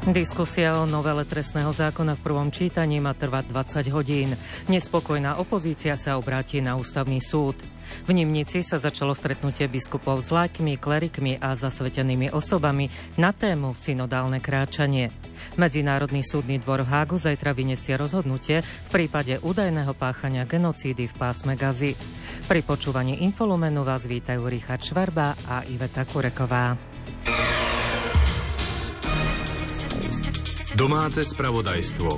Diskusia o novele trestného zákona v prvom čítaní má trvať 20 hodín. Nespokojná opozícia sa obráti na ústavný súd. V Nimnici sa začalo stretnutie biskupov s lajkmi, klerikmi a zasvetenými osobami na tému synodálne kráčanie. Medzinárodný súdny dvor v Hágu zajtra vyniesie rozhodnutie v prípade údajného páchania genocídy v pásme Gazy. Pri počúvaní Infolumenu vás vítajú Richard Švarba a Iveta Kureková. Domáce spravodajstvo.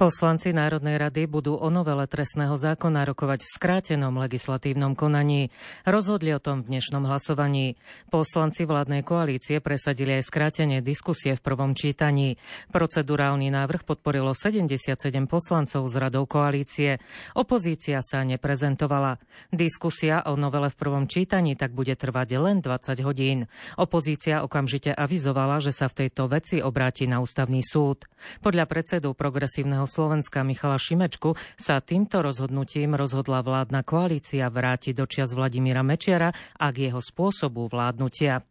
Poslanci Národnej rady budú o novele trestného zákona rokovať v skrátenom legislatívnom konaní. Rozhodli o tom v dnešnom hlasovaní. Poslanci vládnej koalície presadili aj skrátenie diskusie v prvom čítaní. Procedurálny návrh podporilo 77 poslancov z radou koalície. Opozícia sa neprezentovala. Diskusia o novele v prvom čítaní tak bude trvať len 20 hodín. Opozícia okamžite avizovala, že sa v tejto veci obráti na ústavný súd. Podľa predsedu progresívneho Slovenska Michala Šimečku sa týmto rozhodnutím rozhodla vládna koalícia vrátiť do čias Vladimíra Mečiara a k jeho spôsobu vládnutia.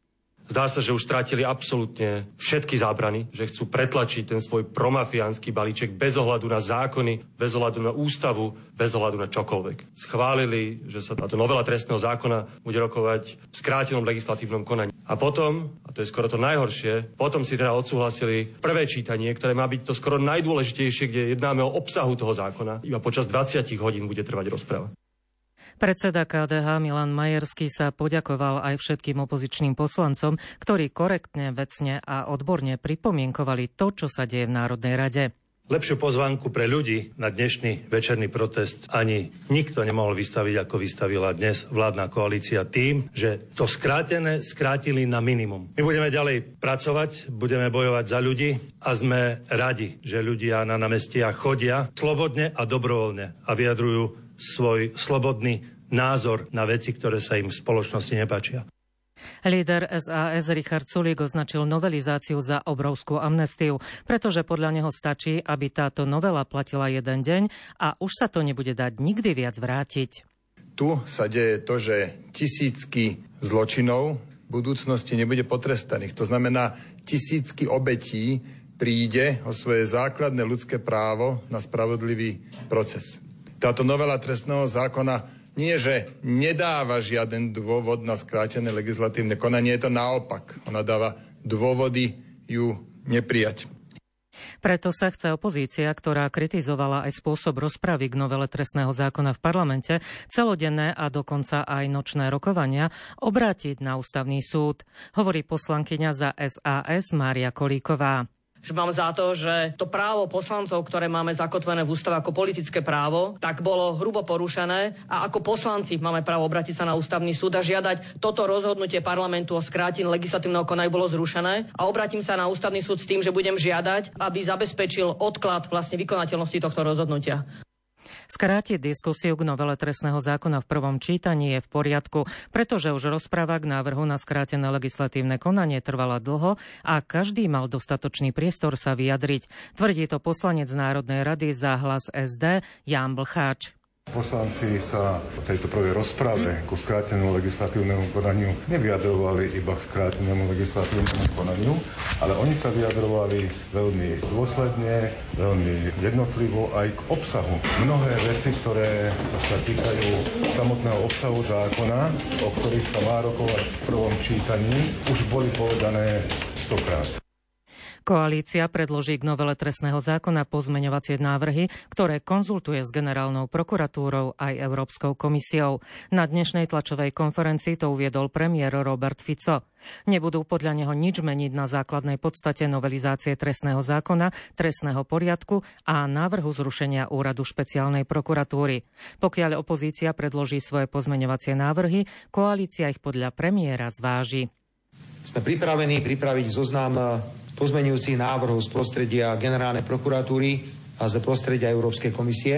Zdá sa, že už strátili absolútne všetky zábrany, že chcú pretlačiť ten svoj promafiánsky balíček bez ohľadu na zákony, bez ohľadu na ústavu, bez ohľadu na čokoľvek. Schválili, že sa táto novela trestného zákona bude rokovať v skrátenom legislatívnom konaní. A potom, a to je skoro to najhoršie, potom si teda odsúhlasili prvé čítanie, ktoré má byť to skoro najdôležitejšie, kde jednáme o obsahu toho zákona. Iba počas 20 hodín bude trvať rozpráva. Predseda KDH Milan Majerský sa poďakoval aj všetkým opozičným poslancom, ktorí korektne, vecne a odborne pripomienkovali to, čo sa deje v Národnej rade. Lepšiu pozvánku pre ľudí na dnešný večerný protest ani nikto nemohol vystaviť, ako vystavila dnes vládna koalícia tým, že to skrátené skrátili na minimum. My budeme ďalej pracovať, budeme bojovať za ľudí a sme radi, že ľudia na námestiach chodia slobodne a dobrovoľne a vyjadrujú svoj slobodný názor na veci, ktoré sa im v spoločnosti nepáčia. Líder SAS Richard Sulík označil novelizáciu za obrovskú amnestiu, pretože podľa neho stačí, aby táto novela platila jeden deň a už sa to nebude dať nikdy viac vrátiť. Tu sa deje to, že tisícky zločinov v budúcnosti nebude potrestaných. To znamená, tisícky obetí príde o svoje základné ľudské právo na spravodlivý proces. Táto novela trestného zákona nie, že nedáva žiaden dôvod na skrátené legislatívne konanie, je to naopak. Ona dáva dôvody ju neprijať. Preto sa chce opozícia, ktorá kritizovala aj spôsob rozpravy k novele trestného zákona v parlamente, celodenné a dokonca aj nočné rokovania, obrátiť na ústavný súd, hovorí poslankyňa za SAS Mária Kolíková že mám za to, že to právo poslancov, ktoré máme zakotvené v ústave ako politické právo, tak bolo hrubo porušené a ako poslanci máme právo obratiť sa na ústavný súd a žiadať toto rozhodnutie parlamentu o skrátení legislatívneho konania bolo zrušené a obratím sa na ústavný súd s tým, že budem žiadať, aby zabezpečil odklad vlastne vykonateľnosti tohto rozhodnutia. Skrátiť diskusiu k novele trestného zákona v prvom čítaní je v poriadku, pretože už rozpráva k návrhu na skrátené legislatívne konanie trvala dlho a každý mal dostatočný priestor sa vyjadriť. Tvrdí to poslanec Národnej rady za hlas SD Jan Blcháč. Poslanci sa v tejto prvej rozprave ku skrátenému legislatívnemu konaniu nevyjadrovali iba k skrátenému legislatívnemu konaniu, ale oni sa vyjadrovali veľmi dôsledne, veľmi jednotlivo aj k obsahu. Mnohé veci, ktoré sa týkajú samotného obsahu zákona, o ktorých sa má rokovať v prvom čítaní, už boli povedané stokrát. Koalícia predloží k novele trestného zákona pozmeňovacie návrhy, ktoré konzultuje s generálnou prokuratúrou aj Európskou komisiou. Na dnešnej tlačovej konferencii to uviedol premiér Robert Fico. Nebudú podľa neho nič meniť na základnej podstate novelizácie trestného zákona, trestného poriadku a návrhu zrušenia úradu špeciálnej prokuratúry. Pokiaľ opozícia predloží svoje pozmeňovacie návrhy, koalícia ich podľa premiéra zváži. Sme pripravení pripraviť zoznam pozmenujúcich návrhov z prostredia generálnej prokuratúry a z prostredia Európskej komisie,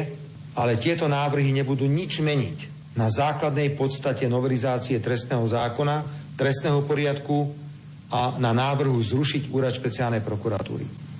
ale tieto návrhy nebudú nič meniť na základnej podstate novelizácie trestného zákona, trestného poriadku a na návrhu zrušiť úrad špeciálnej prokuratúry.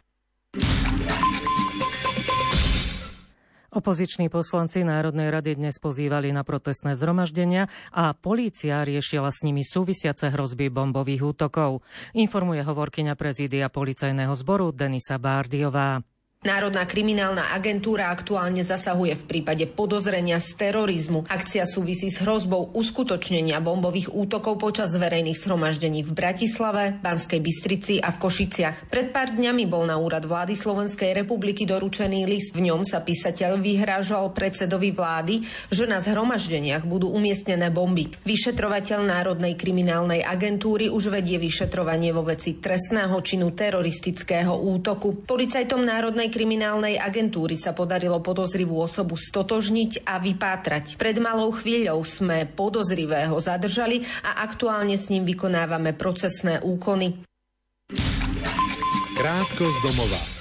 Opoziční poslanci Národnej rady dnes pozývali na protestné zhromaždenia a polícia riešila s nimi súvisiace hrozby bombových útokov. Informuje hovorkyňa prezídia policajného zboru Denisa Bárdiová. Národná kriminálna agentúra aktuálne zasahuje v prípade podozrenia z terorizmu. Akcia súvisí s hrozbou uskutočnenia bombových útokov počas verejných zhromaždení v Bratislave, Banskej Bystrici a v Košiciach. Pred pár dňami bol na úrad vlády Slovenskej republiky doručený list. V ňom sa písateľ vyhrážal predsedovi vlády, že na zhromaždeniach budú umiestnené bomby. Vyšetrovateľ Národnej kriminálnej agentúry už vedie vyšetrovanie vo veci trestného činu teroristického útoku. Policajtom Národnej kriminálnej agentúry sa podarilo podozrivú osobu stotožniť a vypátrať. Pred malou chvíľou sme podozrivého zadržali a aktuálne s ním vykonávame procesné úkony. Krátko z domova.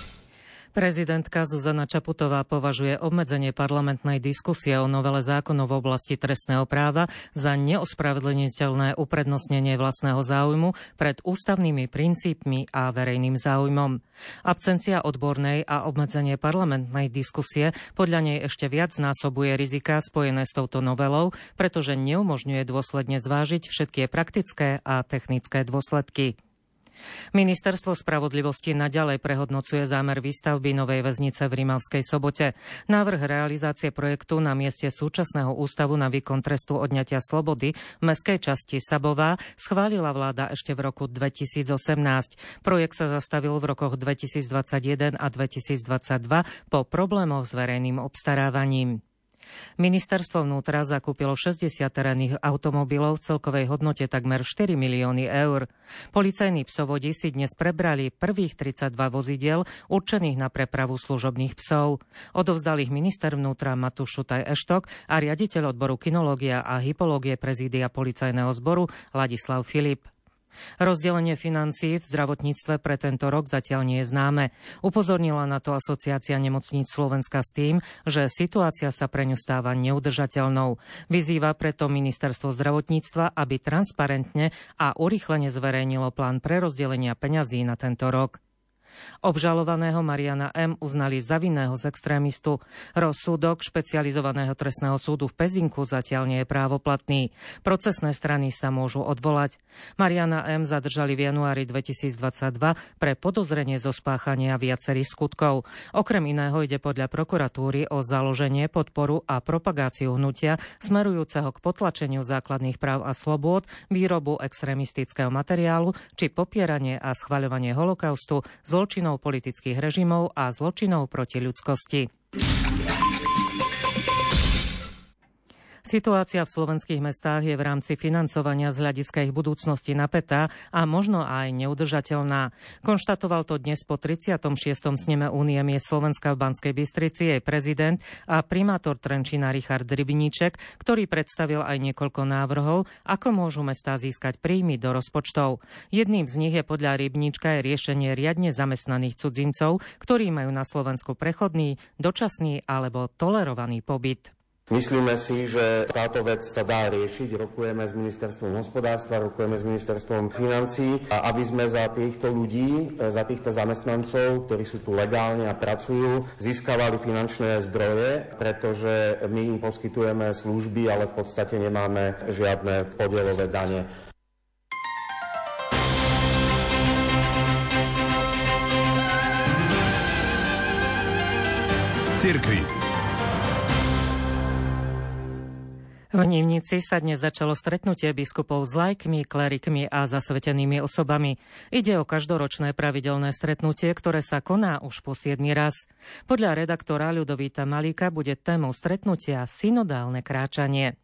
Prezidentka Zuzana Čaputová považuje obmedzenie parlamentnej diskusie o novele zákonov v oblasti trestného práva za neospravedlniteľné uprednostnenie vlastného záujmu pred ústavnými princípmi a verejným záujmom. Absencia odbornej a obmedzenie parlamentnej diskusie podľa nej ešte viac násobuje rizika spojené s touto novelou, pretože neumožňuje dôsledne zvážiť všetky praktické a technické dôsledky. Ministerstvo spravodlivosti naďalej prehodnocuje zámer výstavby novej väznice v Rimavskej sobote. Návrh realizácie projektu na mieste súčasného ústavu na výkon trestu odňatia slobody v meskej časti Sabová schválila vláda ešte v roku 2018. Projekt sa zastavil v rokoch 2021 a 2022 po problémoch s verejným obstarávaním. Ministerstvo vnútra zakúpilo 60 terénnych automobilov v celkovej hodnote takmer 4 milióny eur. Policajní psovodi si dnes prebrali prvých 32 vozidel určených na prepravu služobných psov. Odovzdal ich minister vnútra Matúš Šutaj Eštok a riaditeľ odboru kinológia a hypológie prezídia policajného zboru Ladislav Filip. Rozdelenie financií v zdravotníctve pre tento rok zatiaľ nie je známe. Upozornila na to Asociácia nemocníc Slovenska s tým, že situácia sa pre ňu stáva neudržateľnou. Vyzýva preto ministerstvo zdravotníctva, aby transparentne a urychlene zverejnilo plán prerozdelenia peňazí na tento rok. Obžalovaného Mariana M. uznali za vinného z extrémistu. Rozsudok špecializovaného trestného súdu v Pezinku zatiaľ nie je právoplatný. Procesné strany sa môžu odvolať. Mariana M. zadržali v januári 2022 pre podozrenie zo spáchania viacerých skutkov. Okrem iného ide podľa prokuratúry o založenie, podporu a propagáciu hnutia smerujúceho k potlačeniu základných práv a slobôd, výrobu extrémistického materiálu či popieranie a schvaľovanie holokaustu, zločinov zločinov politických režimov a zločinov proti ľudskosti. Situácia v slovenských mestách je v rámci financovania z hľadiska ich budúcnosti napätá a možno aj neudržateľná. Konštatoval to dnes po 36. sneme Únie miest Slovenska v Banskej Bystrici jej prezident a primátor Trenčina Richard Rybiníček, ktorý predstavil aj niekoľko návrhov, ako môžu mestá získať príjmy do rozpočtov. Jedným z nich je podľa Rybníčka je riešenie riadne zamestnaných cudzincov, ktorí majú na Slovensku prechodný, dočasný alebo tolerovaný pobyt. Myslíme si, že táto vec sa dá riešiť. Rokujeme s ministerstvom hospodárstva, rokujeme s ministerstvom financí, aby sme za týchto ľudí, e, za týchto zamestnancov, ktorí sú tu legálne a pracujú, získavali finančné zdroje, pretože my im poskytujeme služby, ale v podstate nemáme žiadne podielové dane. Z. V Nivnici sa dnes začalo stretnutie biskupov s lajkmi, klerikmi a zasvetenými osobami. Ide o každoročné pravidelné stretnutie, ktoré sa koná už po 7 raz. Podľa redaktora Ľudovíta Malíka bude témou stretnutia synodálne kráčanie.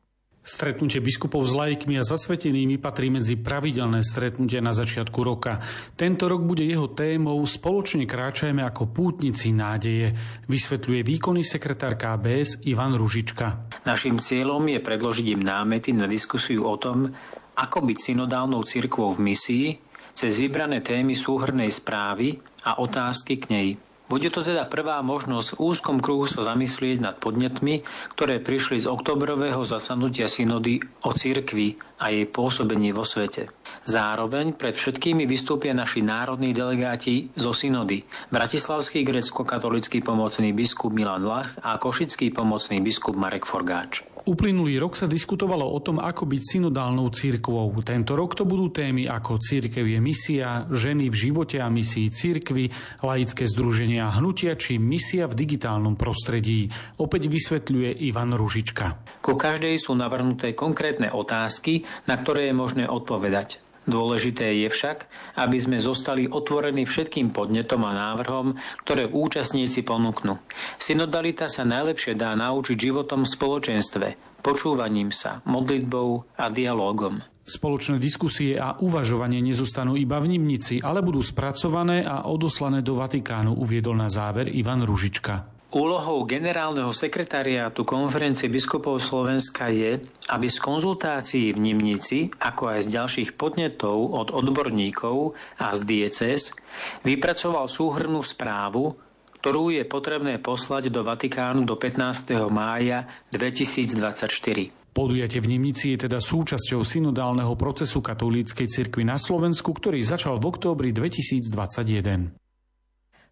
Stretnutie biskupov s laikmi a zasvetenými patrí medzi pravidelné stretnutia na začiatku roka. Tento rok bude jeho témou Spoločne kráčajme ako pútnici nádeje, vysvetľuje výkonný sekretár KBS Ivan Ružička. Naším cieľom je predložiť im námety na diskusiu o tom, ako byť synodálnou cirkvou v misii cez vybrané témy súhrnej správy a otázky k nej. Bude to teda prvá možnosť v úzkom kruhu sa zamyslieť nad podnetmi, ktoré prišli z oktobrového zasadnutia synody o cirkvi a jej pôsobení vo svete. Zároveň pred všetkými vystúpia naši národní delegáti zo synody, bratislavský grecko-katolický pomocný biskup Milan Lach a košický pomocný biskup Marek Forgáč. Uplynulý rok sa diskutovalo o tom, ako byť synodálnou církvou. Tento rok to budú témy ako církev je misia, ženy v živote a misii církvy, laické združenia hnutia či misia v digitálnom prostredí. Opäť vysvetľuje Ivan Ružička. Ku každej sú navrhnuté konkrétne otázky, na ktoré je možné odpovedať. Dôležité je však, aby sme zostali otvorení všetkým podnetom a návrhom, ktoré účastníci ponúknú. Synodalita sa najlepšie dá naučiť životom v spoločenstve, počúvaním sa, modlitbou a dialogom. Spoločné diskusie a uvažovanie nezostanú iba v Nimnici, ale budú spracované a odoslané do Vatikánu, uviedol na záver Ivan Ružička. Úlohou generálneho sekretariátu konferencie biskupov Slovenska je, aby z konzultácií v Nimnici, ako aj z ďalších podnetov od odborníkov a z dieces, vypracoval súhrnú správu, ktorú je potrebné poslať do Vatikánu do 15. mája 2024. Podujatie v Nimnici je teda súčasťou synodálneho procesu katolíckej cirkvi na Slovensku, ktorý začal v októbri 2021.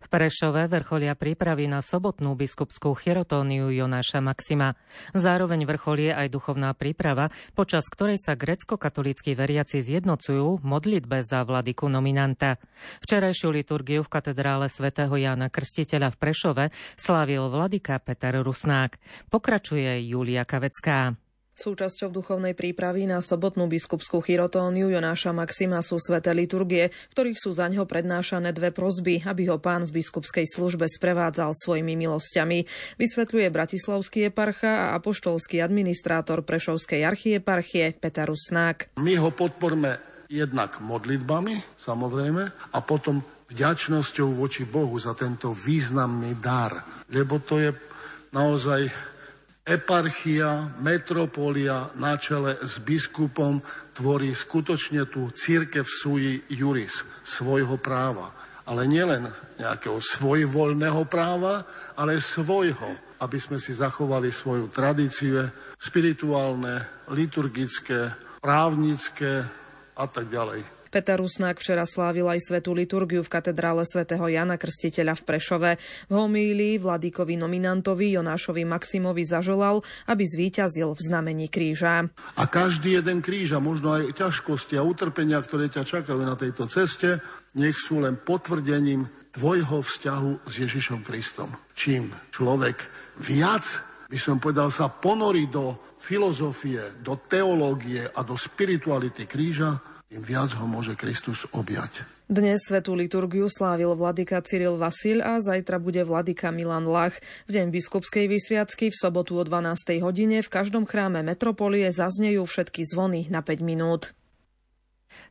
V Prešove vrcholia prípravy na sobotnú biskupskú chirotóniu Jonáša Maxima. Zároveň vrcholie aj duchovná príprava, počas ktorej sa grecko-katolíckí veriaci zjednocujú modlitbe za vladyku nominanta. Včerajšiu liturgiu v katedrále svätého Jána Krstiteľa v Prešove slávil vladyka Peter Rusnák. Pokračuje Julia Kavecká. Súčasťou duchovnej prípravy na sobotnú biskupskú chirotóniu Jonáša Maxima sú sveté liturgie, v ktorých sú za ňo prednášané dve prozby, aby ho pán v biskupskej službe sprevádzal svojimi milosťami. Vysvetľuje bratislavský eparcha a apoštolský administrátor Prešovskej archieparchie Peter Rusnák. My ho podporme jednak modlitbami, samozrejme, a potom vďačnosťou voči Bohu za tento významný dar. Lebo to je naozaj eparchia, metropolia na čele s biskupom tvorí skutočne tú církev sui juris, svojho práva. Ale nielen nejakého svojvoľného práva, ale svojho, aby sme si zachovali svoju tradíciu spirituálne, liturgické, právnické a tak ďalej. Peter Rusnák včera slávil aj svetú liturgiu v katedrále svätého Jana Krstiteľa v Prešove. V homílii vladíkovi nominantovi Jonášovi Maximovi zaželal, aby zvíťazil v znamení kríža. A každý jeden kríž a možno aj ťažkosti a utrpenia, ktoré ťa čakajú na tejto ceste, nech sú len potvrdením tvojho vzťahu s Ježišom Kristom. Čím človek viac by som povedal, sa ponorí do filozofie, do teológie a do spirituality kríža, tým viac ho môže Kristus objať. Dnes svetú liturgiu slávil vladyka Cyril Vasil a zajtra bude vladyka Milan Lach. V deň biskupskej vysviacky v sobotu o 12. hodine v každom chráme metropolie zaznejú všetky zvony na 5 minút.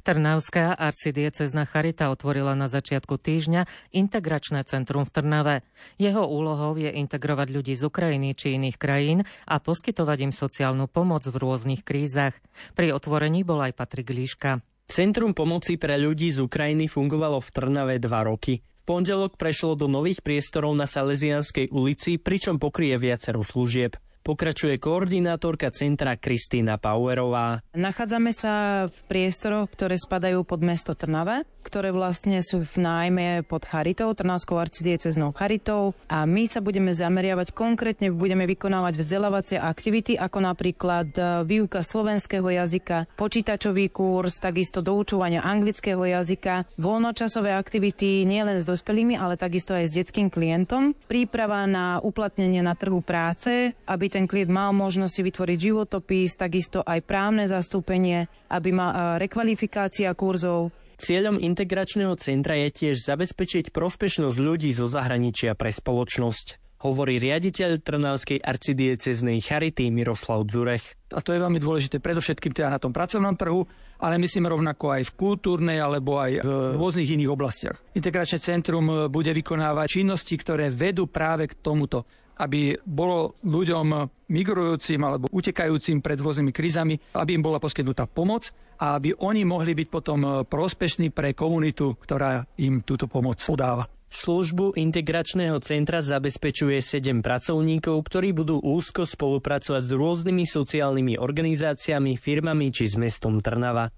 Trnavská arcidiecezna Charita otvorila na začiatku týždňa integračné centrum v Trnave. Jeho úlohou je integrovať ľudí z Ukrajiny či iných krajín a poskytovať im sociálnu pomoc v rôznych krízach. Pri otvorení bol aj Patrik Líška. Centrum pomoci pre ľudí z Ukrajiny fungovalo v Trnave dva roky. V pondelok prešlo do nových priestorov na Salesianskej ulici, pričom pokrie viacero služieb. Pokračuje koordinátorka centra Kristýna Pauerová. Nachádzame sa v priestoroch, ktoré spadajú pod mesto Trnave, ktoré vlastne sú v nájme pod Charitou, Trnavskou arcidieceznou Charitou a my sa budeme zameriavať konkrétne, budeme vykonávať vzdelávacie aktivity, ako napríklad e, výuka slovenského jazyka, počítačový kurz, takisto doučovania anglického jazyka, voľnočasové aktivity nielen s dospelými, ale takisto aj s detským klientom, príprava na uplatnenie na trhu práce, aby ten klient mal možnosť si vytvoriť životopis, takisto aj právne zastúpenie, aby mal rekvalifikácia kurzov. Cieľom integračného centra je tiež zabezpečiť prospešnosť ľudí zo zahraničia pre spoločnosť hovorí riaditeľ Trnavskej arcidieceznej charity Miroslav Dzurech. A to je veľmi dôležité, predovšetkým teda na tom pracovnom trhu, ale myslím rovnako aj v kultúrnej alebo aj v rôznych iných oblastiach. Integračné centrum bude vykonávať činnosti, ktoré vedú práve k tomuto aby bolo ľuďom migrujúcim alebo utekajúcim pred rôznymi krizami, aby im bola poskytnutá pomoc a aby oni mohli byť potom prospešní pre komunitu, ktorá im túto pomoc podáva. Službu integračného centra zabezpečuje 7 pracovníkov, ktorí budú úzko spolupracovať s rôznymi sociálnymi organizáciami, firmami či s mestom Trnava.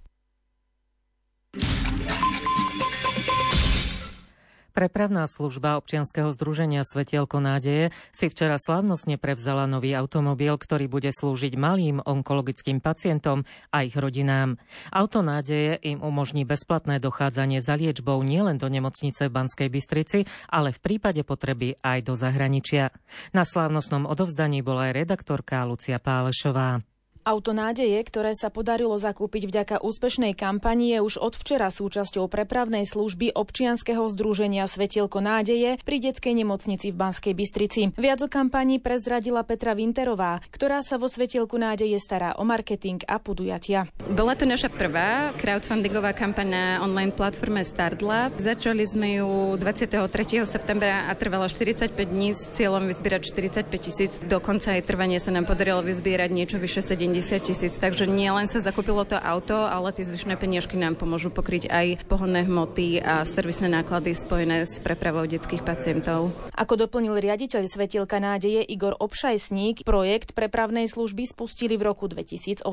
Prepravná služba občianskeho združenia Svetielko nádeje si včera slávnostne prevzala nový automobil, ktorý bude slúžiť malým onkologickým pacientom a ich rodinám. Auto nádeje im umožní bezplatné dochádzanie za liečbou nielen do nemocnice v Banskej Bystrici, ale v prípade potreby aj do zahraničia. Na slávnostnom odovzdaní bola aj redaktorka Lucia Pálešová. Auto nádeje, ktoré sa podarilo zakúpiť vďaka úspešnej kampani, je už od včera súčasťou prepravnej služby občianskeho združenia Svetielko nádeje pri detskej nemocnici v Banskej Bystrici. Viac o kampani prezradila Petra Winterová, ktorá sa vo Svetielku nádeje stará o marketing a podujatia. Bola to naša prvá crowdfundingová kampaň na online platforme Startlab. Začali sme ju 23. septembra a trvala 45 dní s cieľom vyzbierať 45 tisíc. Dokonca aj trvanie sa nám podarilo vyzbierať niečo vyše 70 70 tisíc. Takže nie len sa zakúpilo to auto, ale tie zvyšné peniažky nám pomôžu pokryť aj pohonné hmoty a servisné náklady spojené s prepravou detských pacientov. Ako doplnil riaditeľ Svetielka nádeje Igor Obšajsník, projekt prepravnej služby spustili v roku 2008.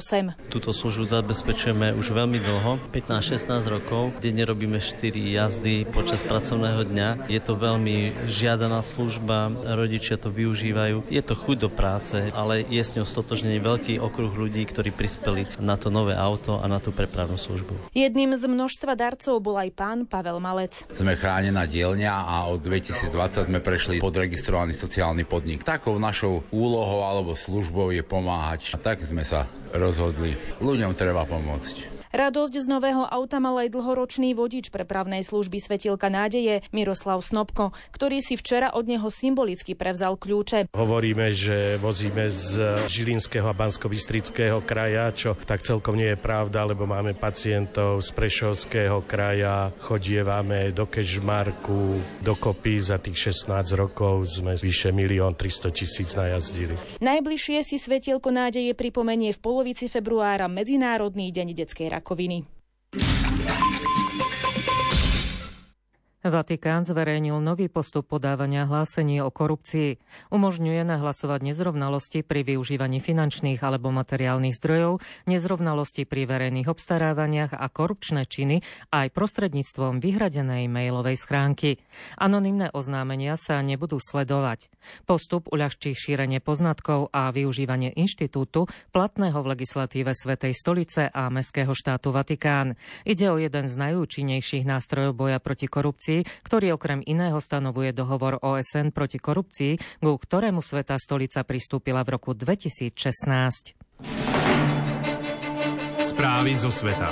Túto službu zabezpečujeme už veľmi dlho, 15-16 rokov, kde nerobíme 4 jazdy počas pracovného dňa. Je to veľmi žiadaná služba, rodičia to využívajú. Je to chuť do práce, ale je s ňou stotožnený veľký okruh okruh ľudí, ktorí prispeli na to nové auto a na tú prepravnú službu. Jedným z množstva darcov bol aj pán Pavel Malec. Sme chránená dielňa a od 2020 sme prešli pod registrovaný sociálny podnik. Takou našou úlohou alebo službou je pomáhať. A tak sme sa rozhodli. Ľuďom treba pomôcť. Radosť z nového auta mal aj dlhoročný vodič prepravnej služby Svetilka nádeje Miroslav Snobko, ktorý si včera od neho symbolicky prevzal kľúče. Hovoríme, že vozíme z Žilinského a bansko kraja, čo tak celkom nie je pravda, lebo máme pacientov z Prešovského kraja, chodievame do Kežmarku, dokopy za tých 16 rokov sme vyše 1 300 tisíc najazdili. Najbližšie si Svetielko nádeje pripomenie v polovici februára Medzinárodný deň detskej rakoviny rakoviny. Vatikán zverejnil nový postup podávania hlásení o korupcii. Umožňuje nahlasovať nezrovnalosti pri využívaní finančných alebo materiálnych zdrojov, nezrovnalosti pri verejných obstarávaniach a korupčné činy aj prostredníctvom vyhradenej mailovej schránky. Anonymné oznámenia sa nebudú sledovať. Postup uľahčí šírenie poznatkov a využívanie inštitútu platného v legislatíve Svetej stolice a Mestského štátu Vatikán. Ide o jeden z najúčinnejších nástrojov boja proti korupcii korupcii, ktorý okrem iného stanovuje dohovor OSN proti korupcii, ku ktorému Svetá stolica pristúpila v roku 2016. Správy zo sveta.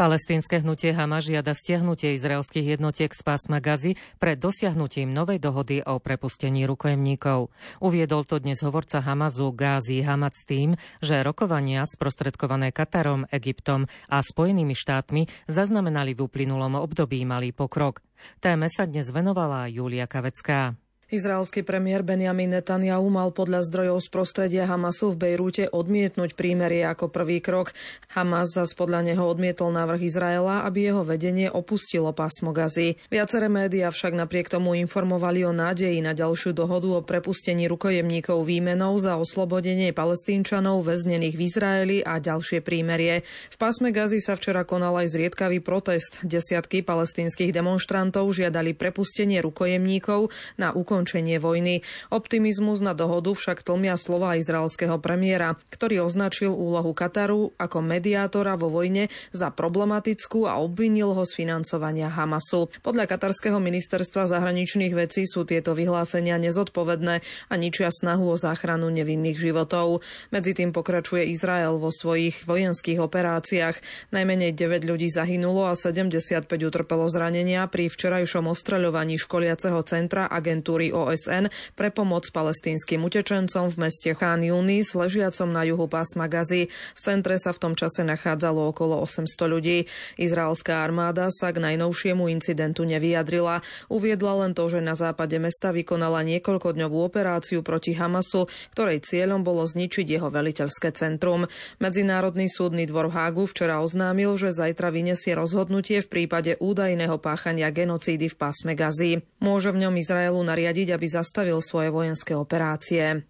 Palestínske hnutie Hamas žiada stiahnutie izraelských jednotiek z pásma Gazy pred dosiahnutím novej dohody o prepustení rukojemníkov. Uviedol to dnes hovorca Hamazu Gázi Hamad s tým, že rokovania sprostredkované Katarom, Egyptom a Spojenými štátmi zaznamenali v uplynulom období malý pokrok. Téme sa dnes venovala Julia Kavecká. Izraelský premiér Benjamin Netanyahu mal podľa zdrojov z prostredia Hamasu v Bejrúte odmietnúť prímerie ako prvý krok. Hamas zas podľa neho odmietol návrh Izraela, aby jeho vedenie opustilo pásmo Gazy. Viaceré médiá však napriek tomu informovali o nádeji na ďalšiu dohodu o prepustení rukojemníkov výmenou za oslobodenie palestínčanov väznených v Izraeli a ďalšie prímerie. V pásme Gazy sa včera konal aj zriedkavý protest. Desiatky palestínskych demonstrantov žiadali prepustenie rukojemníkov na úkon ukončenie vojny. Optimizmus na dohodu však tlmia slova izraelského premiéra, ktorý označil úlohu Kataru ako mediátora vo vojne za problematickú a obvinil ho z financovania Hamasu. Podľa katarského ministerstva zahraničných vecí sú tieto vyhlásenia nezodpovedné a ničia snahu o záchranu nevinných životov. Medzi tým pokračuje Izrael vo svojich vojenských operáciách. Najmenej 9 ľudí zahynulo a 75 utrpelo zranenia pri včerajšom ostreľovaní školiaceho centra agentúry OSN pre pomoc palestínskym utečencom v meste Khan Yunis, ležiacom na juhu pásma Gazy. V centre sa v tom čase nachádzalo okolo 800 ľudí. Izraelská armáda sa k najnovšiemu incidentu nevyjadrila. Uviedla len to, že na západe mesta vykonala niekoľkodňovú operáciu proti Hamasu, ktorej cieľom bolo zničiť jeho veliteľské centrum. Medzinárodný súdny dvor v Hágu včera oznámil, že zajtra vyniesie rozhodnutie v prípade údajného páchania genocídy v pásme Gazy. Môže v ňom Izraelu nariadiť, aby zastavil svoje vojenské operácie.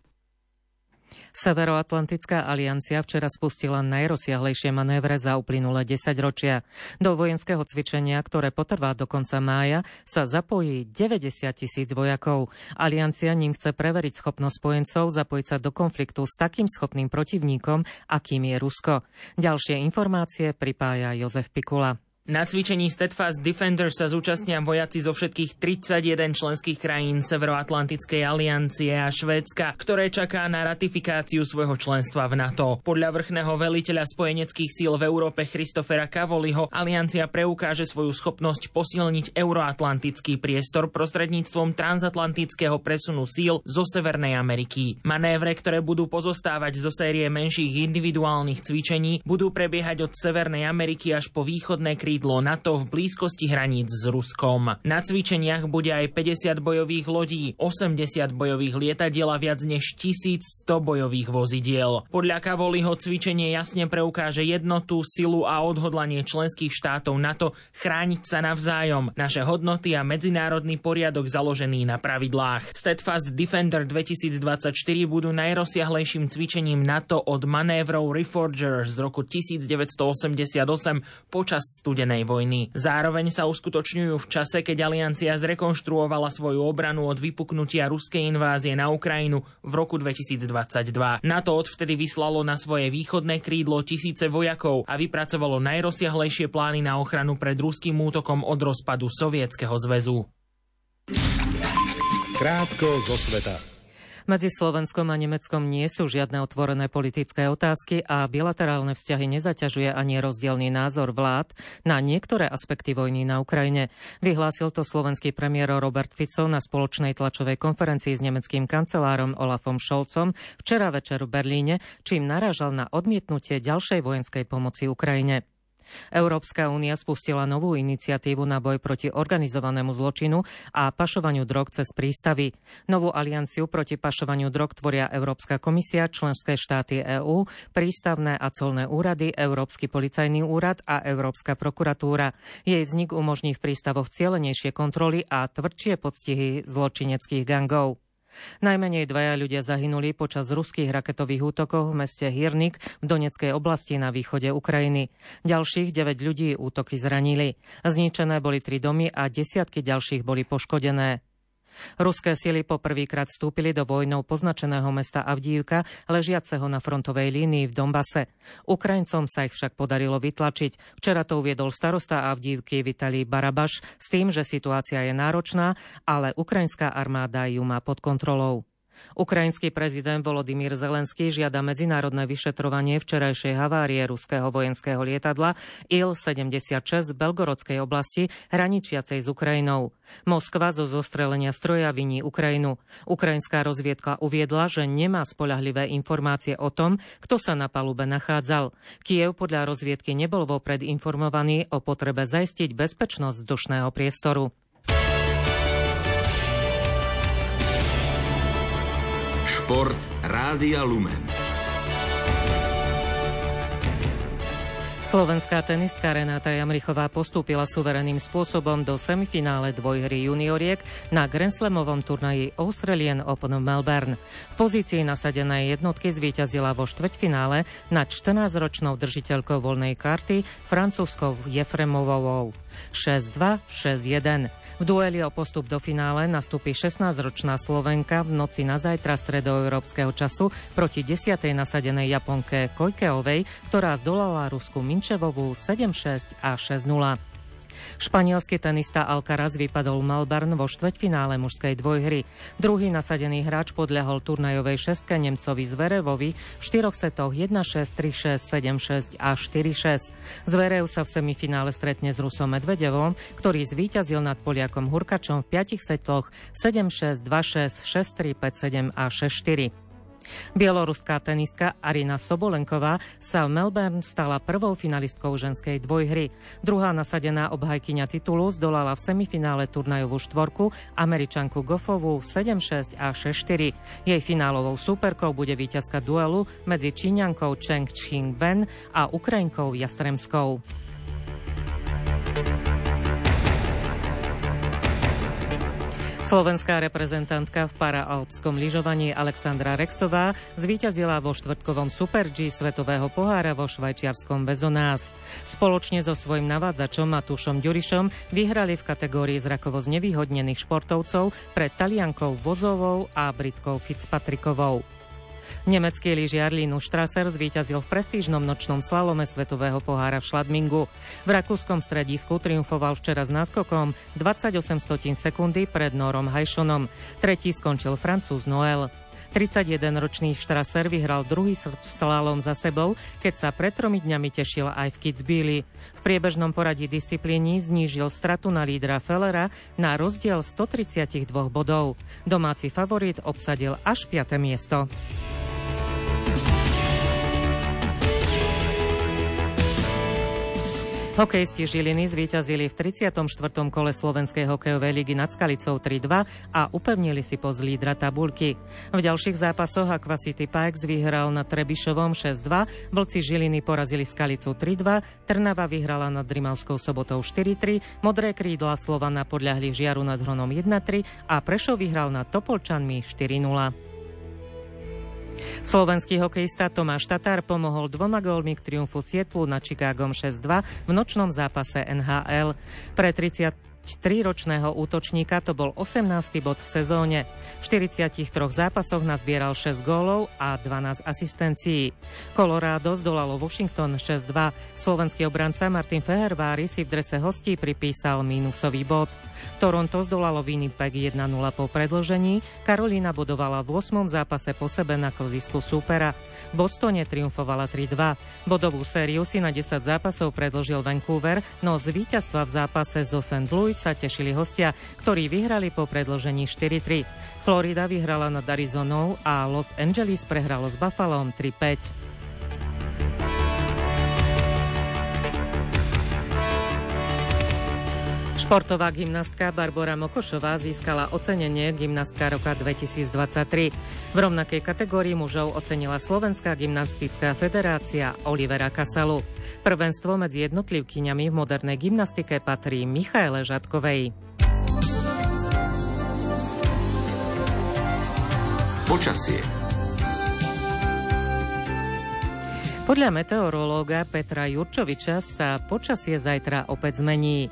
Severoatlantická aliancia včera spustila najrozsiahlejšie manévre za uplynulé 10 ročia. Do vojenského cvičenia, ktoré potrvá do konca mája, sa zapojí 90 tisíc vojakov. Aliancia ním chce preveriť schopnosť spojencov zapojiť sa do konfliktu s takým schopným protivníkom, akým je Rusko. Ďalšie informácie pripája Jozef Pikula. Na cvičení Steadfast Defender sa zúčastnia vojaci zo všetkých 31 členských krajín Severoatlantickej aliancie a Švédska, ktoré čaká na ratifikáciu svojho členstva v NATO. Podľa vrchného veliteľa spojeneckých síl v Európe Christofera Cavoliho aliancia preukáže svoju schopnosť posilniť euroatlantický priestor prostredníctvom transatlantického presunu síl zo Severnej Ameriky. Manévre, ktoré budú pozostávať zo série menších individuálnych cvičení, budú prebiehať od Severnej Ameriky až po východné krídlo krídlo NATO v blízkosti hraníc s Ruskom. Na cvičeniach bude aj 50 bojových lodí, 80 bojových lietadiel a viac než 1100 bojových vozidiel. Podľa Kavoliho cvičenie jasne preukáže jednotu, silu a odhodlanie členských štátov NATO chrániť sa navzájom, naše hodnoty a medzinárodný poriadok založený na pravidlách. Steadfast Defender 2024 budú najrozsiahlejším cvičením NATO od manévrov Reforger z roku 1988 počas studenej studenej vojny. Zároveň sa uskutočňujú v čase, keď aliancia zrekonštruovala svoju obranu od vypuknutia ruskej invázie na Ukrajinu v roku 2022. NATO odvtedy vyslalo na svoje východné krídlo tisíce vojakov a vypracovalo najrozsiahlejšie plány na ochranu pred ruským útokom od rozpadu Sovietskeho zväzu. Krátko zo sveta. Medzi Slovenskom a Nemeckom nie sú žiadne otvorené politické otázky a bilaterálne vzťahy nezaťažuje ani rozdielný názor vlád na niektoré aspekty vojny na Ukrajine. Vyhlásil to slovenský premiér Robert Fico na spoločnej tlačovej konferencii s nemeckým kancelárom Olafom Scholzom včera večer v Berlíne, čím narážal na odmietnutie ďalšej vojenskej pomoci Ukrajine. Európska únia spustila novú iniciatívu na boj proti organizovanému zločinu a pašovaniu drog cez prístavy. Novú alianciu proti pašovaniu drog tvoria Európska komisia, členské štáty EÚ, prístavné a colné úrady, Európsky policajný úrad a Európska prokuratúra. Jej vznik umožní v prístavoch cielenejšie kontroly a tvrdšie podstihy zločineckých gangov. Najmenej dvaja ľudia zahynuli počas ruských raketových útokov v meste Hirnik v Doneckej oblasti na východe Ukrajiny. Ďalších 9 ľudí útoky zranili. Zničené boli tri domy a desiatky ďalších boli poškodené. Ruské sily poprvýkrát vstúpili do vojnou poznačeného mesta Avdívka, ležiaceho na frontovej línii v Dombase. Ukrajincom sa ich však podarilo vytlačiť. Včera to uviedol starosta Avdívky Vitalij Barabaš s tým, že situácia je náročná, ale ukrajinská armáda ju má pod kontrolou. Ukrajinský prezident Volodymyr Zelenský žiada medzinárodné vyšetrovanie včerajšej havárie ruského vojenského lietadla Il-76 v Belgorodskej oblasti hraničiacej s Ukrajinou. Moskva zo zostrelenia stroja viní Ukrajinu. Ukrajinská rozviedka uviedla, že nemá spolahlivé informácie o tom, kto sa na palube nachádzal. Kiev podľa rozviedky nebol vopred informovaný o potrebe zaistiť bezpečnosť vzdušného priestoru. Šport Rádia Lumen. Slovenská tenistka Renáta Jamrichová postúpila suvereným spôsobom do semifinále dvojhry junioriek na Grand Slamovom turnaji Australian Open v Melbourne. V pozícii nasadenej jednotky zvíťazila vo štvrťfinále nad 14-ročnou držiteľkou voľnej karty francúzskou Jefremovou 6-2, 6-1. V dueli o postup do finále nastúpi 16-ročná Slovenka v noci na zajtra stredoeurópskeho času proti 10. nasadenej Japonke Kojkeovej, ktorá zdolala Rusku Minčevovú 7-6 a 6-0. Španielský tenista Alcaraz vypadol Melbourne vo štveťfinále mužskej dvojhry. Druhý nasadený hráč podľahol turnajovej šestke Nemcovi Zverevovi v štyroch setoch 1-6, 3-6, 7-6 a 4-6. Zverev sa v semifinále stretne s Rusom Medvedevom, ktorý zvíťazil nad Poliakom Hurkačom v piatich setoch 7-6, 2-6, 6-3, 5-7 a 6-4. Bieloruská tenistka Arina Sobolenková sa v Melbourne stala prvou finalistkou ženskej dvojhry. Druhá nasadená obhajkyňa titulu zdolala v semifinále turnajovú štvorku Američanku Goffovú 7-6 a 6-4. Jej finálovou súperkou bude víťazka duelu medzi Číňankou Cheng Ching Wen a Ukrajinkou Jastremskou. Slovenská reprezentantka v paraalpskom lyžovaní Alexandra Rexová zvíťazila vo štvrtkovom Super G svetového pohára vo švajčiarskom Bezonás. Spoločne so svojím navádzačom Matúšom Ďurišom vyhrali v kategórii zrakovo znevýhodnených športovcov pred Taliankou Vozovou a Britkou Fitzpatrickovou. Nemecký lyžiar Linus Strasser zvíťazil v prestížnom nočnom slalome Svetového pohára v Šladmingu. V rakúskom stredisku triumfoval včera s náskokom 28 stotín sekundy pred Norom Hajšonom. Tretí skončil Francúz Noel. 31-ročný Štraser vyhral druhý slalom za sebou, keď sa pred tromi dňami tešil aj v Kitzbüheli. V priebežnom poradí disciplíny znížil stratu na lídra Fellera na rozdiel 132 bodov. Domáci favorit obsadil až 5. miesto. Hokejisti Žiliny zvíťazili v 34. kole Slovenskej hokejovej ligy nad Skalicou 3-2 a upevnili si poz lídra tabulky. V ďalších zápasoch Aquacity Pikes vyhral na Trebišovom 6-2, Vlci Žiliny porazili Skalicu 3-2, Trnava vyhrala nad Rimavskou sobotou 4-3, Modré krídla Slovana podľahli Žiaru nad Hronom 1-3 a Prešov vyhral nad Topolčanmi 4-0. Slovenský hokejista Tomáš Tatár pomohol dvoma gólmi k triumfu Sietlu na Chicagom 6-2 v nočnom zápase NHL. Pre 30 23-ročného útočníka to bol 18. bod v sezóne. V 43 zápasoch nazbieral 6 gólov a 12 asistencií. Colorado zdolalo Washington 6-2. Slovenský obranca Martin Fehervári si v drese hostí pripísal mínusový bod. Toronto zdolalo Winnipeg 1-0 po predložení, Karolína bodovala v 8. zápase po sebe na klzisku súpera. Bostone triumfovala 3-2. Bodovú sériu si na 10 zápasov predložil Vancouver, no z víťazstva v zápase zo St. Louis sa tešili hostia, ktorí vyhrali po predložení 4-3. Florida vyhrala nad Arizonou a Los Angeles prehralo s Buffalom 3-5. Športová gymnastka Barbara Mokošová získala ocenenie Gymnastka roka 2023. V rovnakej kategórii mužov ocenila Slovenská gymnastická federácia Olivera Kasalu. Prvenstvo medzi jednotlivkyňami v modernej gymnastike patrí Michaele Žatkovej. Počasie Podľa meteorológa Petra Jurčoviča sa počasie zajtra opäť zmení.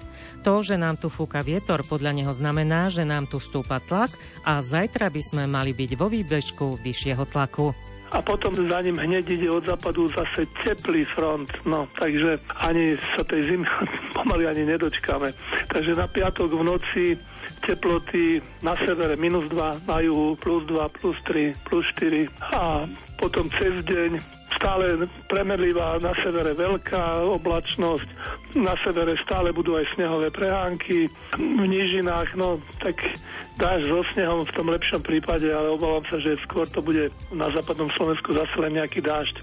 To, že nám tu fúka vietor, podľa neho znamená, že nám tu stúpa tlak a zajtra by sme mali byť vo výbežku vyššieho tlaku a potom za ním hneď ide od západu zase teplý front. No, takže ani sa tej zimy pomaly ani nedočkáme. Takže na piatok v noci teploty na severe minus 2, na juhu plus 2, plus 3, plus 4 a potom cez deň stále premerlivá, na severe veľká oblačnosť, na severe stále budú aj snehové prehánky, v nížinách, no tak dáš so snehom v tom lepšom prípade, ale obávam sa, že skôr to bude na západnom Slovensku zase len nejaký dážď.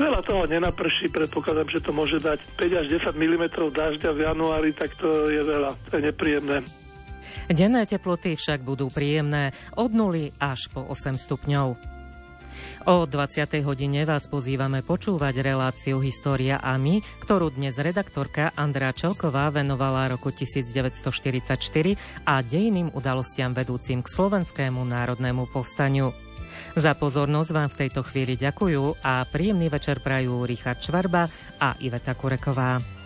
Veľa toho nenaprší, predpokladám, že to môže dať 5 až 10 mm dažďa v januári, tak to je veľa, to je nepríjemné. Denné teploty však budú príjemné od 0 až po 8 stupňov. O 20. hodine vás pozývame počúvať reláciu História a my, ktorú dnes redaktorka Andrá Čelková venovala roku 1944 a dejným udalostiam vedúcim k slovenskému národnému povstaniu. Za pozornosť vám v tejto chvíli ďakujú a príjemný večer prajú Richard Čvarba a Iveta Kureková.